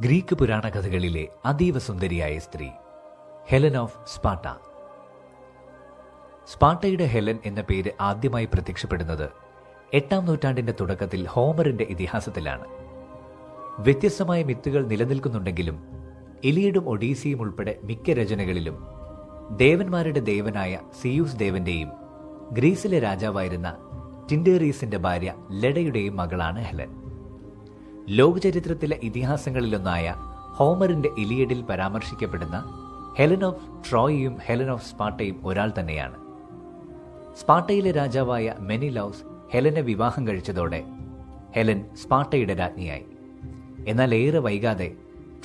Greek പുരാണ കഥകളിലെ അതീവ സുന്ദരിയായ സ്ത്രീ ഹെലൻ ഓഫ് സ്പാട്ട സ്പാട്ടയുടെ ഹെലൻ എന്ന പേര് ആദ്യമായി പ്രത്യക്ഷപ്പെടുന്നത് എട്ടാം നൂറ്റാണ്ടിന്റെ തുടക്കത്തിൽ ഹോമറിന്റെ ഇതിഹാസത്തിലാണ്. വ്യത്യസ്തമായ മിത്തുകൾ നിലനിൽക്കുന്നുണ്ടെങ്കിലും എലിയഡും ഒഡീസിയും ഉൾപ്പെടെ മിക്ക രചനകളിലും ദേവന്മാരുടെ ദേവനായ സിയൂസ് ദേവന്റെയും ഗ്രീസിലെ രാജാവായിരുന്ന ടിൻഡേറീസിന്റെ ഭാര്യ ലെഡയുടെയും മകളാണ് ഹെലൻ. ലോകചരിത്രത്തിലെ ഇതിഹാസങ്ങളിലൊന്നായ ഹോമറിന്റെ ഇലിയഡിൽ പരാമർശിക്കപ്പെടുന്ന ഹെലൻ ഓഫ് ട്രോയിയും ഹെലൻ ഓഫ് സ്പാട്ടയും ഒരാൾ തന്നെയാണ്. സ്പാട്ടയിലെ രാജാവായ മെനിലൌസ് ഹെലനെ വിവാഹം കഴിച്ചതോടെ ഹെലൻ സ്പാട്ടയുടെ രാജ്ഞിയായി. എന്നാൽ ഏറെ വൈകാതെ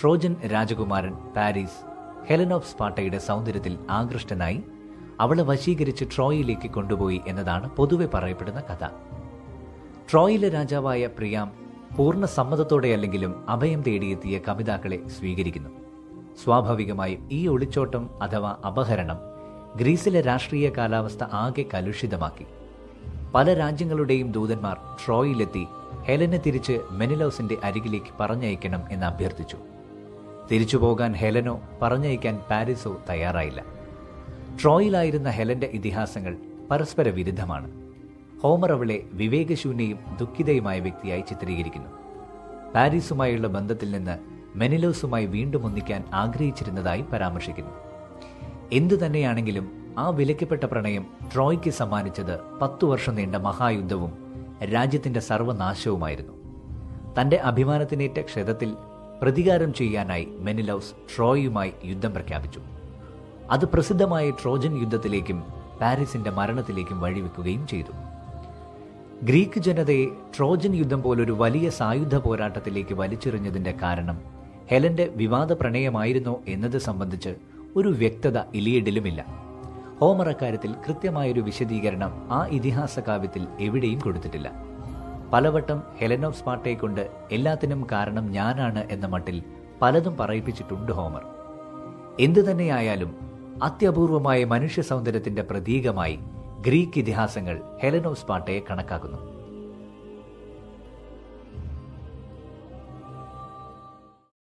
ട്രോജൻ രാജകുമാരൻ പാരീസ് ഹെലൻ ഓഫ് സ്പാട്ടയുടെ സൗന്ദര്യത്തിൽ ആകൃഷ്ടനായി അവളെ വശീകരിച്ച് ട്രോയിലേക്ക് കൊണ്ടുപോയി എന്നതാണ് പൊതുവെ പറയപ്പെടുന്ന കഥ. ട്രോയിലെ രാജാവായ പ്രിയാം പൂർണ സമ്മതത്തോടെയല്ലെങ്കിലും അഭയം തേടിയെത്തിയ കവിതാക്കളെ സ്വീകരിക്കുന്നു. സ്വാഭാവികമായും ഈ ഒളിച്ചോട്ടം അഥവാ അപഹരണം ഗ്രീസിലെ രാഷ്ട്രീയ കാലാവസ്ഥ ആകെ കലുഷിതമാക്കി. പല രാജ്യങ്ങളുടെയും ദൂതന്മാർ ട്രോയിലെത്തി ഹെലനെ തിരിച്ച് മെനിലോസിന്റെ അരികിലേക്ക് പറഞ്ഞയക്കണം എന്ന് അഭ്യർത്ഥിച്ചു. തിരിച്ചു പോകാൻ ഹെലനോ പറഞ്ഞയക്കാൻ പാരീസോ തയ്യാറായില്ല. ട്രോയിലായിരുന്ന ഹെലന്റെ ഇതിഹാസങ്ങൾ പരസ്പര വിരുദ്ധമാണ് ഹോമർ അവളെ വിവേകശൂന്യയും ദുഃഖിതയുമായ വ്യക്തിയായി ചിത്രീകരിക്കുന്നു. പാരീസുമായുള്ള ബന്ധത്തിൽ നിന്ന് മെനിലോസുമായി വീണ്ടും ഒന്നിക്കാൻ ആഗ്രഹിച്ചിരുന്നതായി പരാമർശിക്കുന്നു. എന്തു തന്നെയാണെങ്കിലും ആ വിലക്കപ്പെട്ട പ്രണയം ട്രോയ്ക്ക് സമ്മാനിച്ചത് പത്തു വർഷം നീണ്ട മഹായുദ്ധവും രാജ്യത്തിന്റെ സർവനാശവുമായിരുന്നു. തന്റെ അഭിമാനത്തിനേറ്റ ക്ഷതത്തിൽ പ്രതികാരം ചെയ്യാനായി മെനിലൌസ് ട്രോയുമായി യുദ്ധം പ്രഖ്യാപിച്ചു. അത് പ്രസിദ്ധമായ ട്രോജൻ യുദ്ധത്തിലേക്കും പാരീസിന്റെ മരണത്തിലേക്കും വഴിവെക്കുകയും ചെയ്തു. ഗ്രീക്ക് ജനതയെ ട്രോജൻ യുദ്ധം പോലൊരു വലിയ സായുധ പോരാട്ടത്തിലേക്ക് വലിച്ചെറിഞ്ഞതിന്റെ കാരണം ഹെലന്റെ വിവാദ പ്രണയമായിരുന്നോ എന്നത് സംബന്ധിച്ച് ഒരു വ്യക്തത ഇലിയഡിലുമില്ല ഹോമർ അക്കാര്യത്തിൽ കൃത്യമായൊരു വിശദീകരണം ആ ഇതിഹാസ കാവ്യത്തിൽ എവിടെയും കൊടുത്തിട്ടില്ല. പലവട്ടം ഹെലൻ ഓഫ് സ്പാർട്ടയെ കൊണ്ട് എല്ലാത്തിനും കാരണം ഞാനാണ് എന്ന മട്ടിൽ പലതും പറയിപ്പിച്ചിട്ടുണ്ട് ഹോമർ. എന്തു തന്നെയായാലും അത്യപൂർവമായ മനുഷ്യ സൗന്ദര്യത്തിന്റെ പ്രതീകമായി ഗ്രീക്ക് ഇതിഹാസങ്ങൾ ഹെലനോസ് പാട്ടയെ കണക്കാക്കുന്നു.